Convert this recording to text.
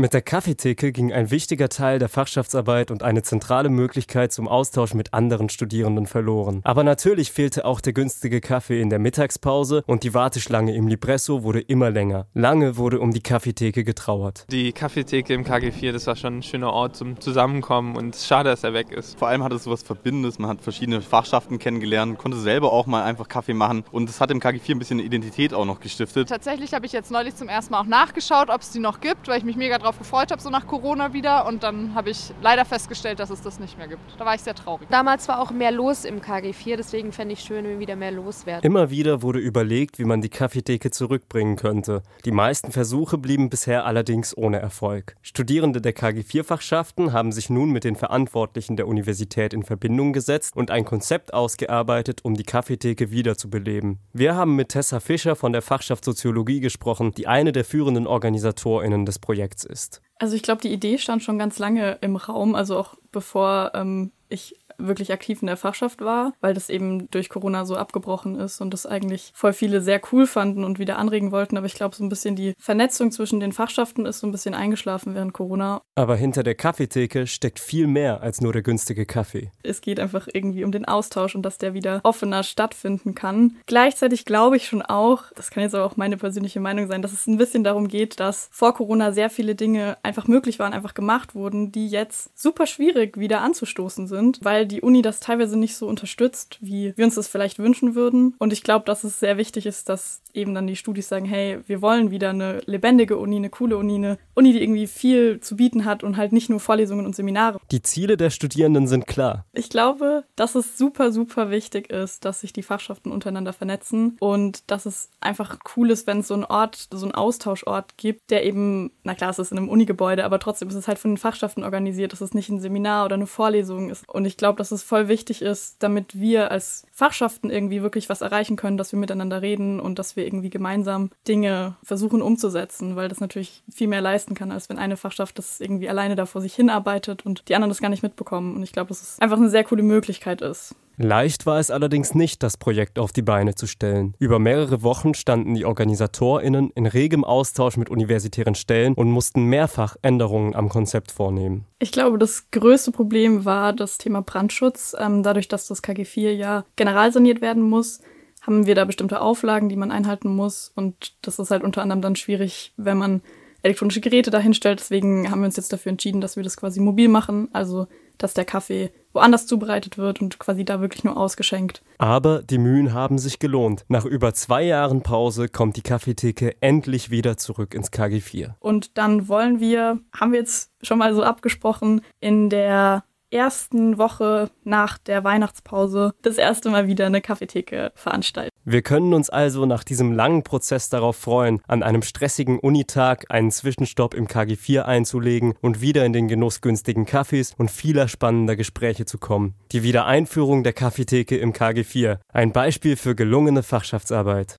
Mit der Kaffeetheke ging ein wichtiger Teil der Fachschaftsarbeit und eine zentrale Möglichkeit zum Austausch mit anderen Studierenden verloren. Aber natürlich fehlte auch der günstige Kaffee in der Mittagspause und die Warteschlange im Libresso wurde immer länger. Lange wurde um die Kaffeetheke getrauert. Die Kaffeetheke im KG4, das war schon ein schöner Ort zum Zusammenkommen und schade, dass er weg ist. Vor allem hat es sowas Verbindendes, man hat verschiedene Fachschaften kennengelernt, konnte selber auch mal einfach Kaffee machen und es hat im KG4 ein bisschen Identität auch noch gestiftet. Tatsächlich habe ich jetzt neulich zum ersten Mal auch nachgeschaut, ob es die noch gibt, weil ich mich mega drauf drauf gefreut habe, so nach Corona wieder. Und dann habe ich leider festgestellt, dass es das nicht mehr gibt. Da war ich sehr traurig. Damals war auch mehr los im KG4, deswegen fände ich schön, wenn wieder mehr los wäre. Immer wieder wurde überlegt, wie man die Kaffeetheke zurückbringen könnte. Die meisten Versuche blieben bisher allerdings ohne Erfolg. Studierende der KG4-Fachschaften haben sich nun mit den Verantwortlichen der Universität in Verbindung gesetzt und ein Konzept ausgearbeitet, um die Kaffeetheke wiederzubeleben. Wir haben mit Tessa Fischer von der Fachschaft Soziologie gesprochen, die eine der führenden OrganisatorInnen des Projekts ist ist? Also ich glaube, die Idee stand schon ganz lange im Raum, also auch bevor ähm, ich wirklich aktiv in der Fachschaft war, weil das eben durch Corona so abgebrochen ist und das eigentlich voll viele sehr cool fanden und wieder anregen wollten. Aber ich glaube, so ein bisschen die Vernetzung zwischen den Fachschaften ist so ein bisschen eingeschlafen während Corona. Aber hinter der Kaffeetheke steckt viel mehr als nur der günstige Kaffee. Es geht einfach irgendwie um den Austausch und dass der wieder offener stattfinden kann. Gleichzeitig glaube ich schon auch, das kann jetzt aber auch meine persönliche Meinung sein, dass es ein bisschen darum geht, dass vor Corona sehr viele Dinge einfach möglich waren, einfach gemacht wurden, die jetzt super schwierig wieder anzustoßen sind, weil die Uni das teilweise nicht so unterstützt, wie wir uns das vielleicht wünschen würden. Und ich glaube, dass es sehr wichtig ist, dass eben dann die Studis sagen, hey, wir wollen wieder eine lebendige Uni, eine coole Uni, eine Uni, die irgendwie viel zu bieten hat und halt nicht nur Vorlesungen und Seminare. Die Ziele der Studierenden sind klar. Ich glaube, dass es super, super wichtig ist, dass sich die Fachschaften untereinander vernetzen und dass es einfach cool ist, wenn es so einen Ort, so einen Austauschort gibt, der eben, na klar, es ist in einem Unigebäude, aber trotzdem ist es halt von den Fachschaften organisiert, dass es nicht ein Seminar oder eine Vorlesung ist. Und ich glaube, dass es voll wichtig ist, damit wir als Fachschaften irgendwie wirklich was erreichen können, dass wir miteinander reden und dass wir irgendwie gemeinsam Dinge versuchen umzusetzen, weil das natürlich viel mehr leisten kann, als wenn eine Fachschaft das irgendwie alleine da vor sich hinarbeitet und die anderen das gar nicht mitbekommen. Und ich glaube, dass es einfach eine sehr coole Möglichkeit ist. Leicht war es allerdings nicht, das Projekt auf die Beine zu stellen. Über mehrere Wochen standen die OrganisatorInnen in regem Austausch mit universitären Stellen und mussten mehrfach Änderungen am Konzept vornehmen. Ich glaube, das größte Problem war das Thema Brandschutz. Ähm, dadurch, dass das KG4 ja generalsaniert werden muss, haben wir da bestimmte Auflagen, die man einhalten muss. Und das ist halt unter anderem dann schwierig, wenn man elektronische Geräte dahinstellt. Deswegen haben wir uns jetzt dafür entschieden, dass wir das quasi mobil machen. Also dass der Kaffee woanders zubereitet wird und quasi da wirklich nur ausgeschenkt. Aber die Mühen haben sich gelohnt. Nach über zwei Jahren Pause kommt die Kaffeetheke endlich wieder zurück ins KG4. Und dann wollen wir, haben wir jetzt schon mal so abgesprochen, in der ersten Woche nach der Weihnachtspause das erste Mal wieder eine Kaffeetheke veranstalten. Wir können uns also nach diesem langen Prozess darauf freuen, an einem stressigen Unitag einen Zwischenstopp im KG4 einzulegen und wieder in den Genuss günstigen Kaffees und vieler spannender Gespräche zu kommen. Die Wiedereinführung der Kaffeetheke im KG4. Ein Beispiel für gelungene Fachschaftsarbeit.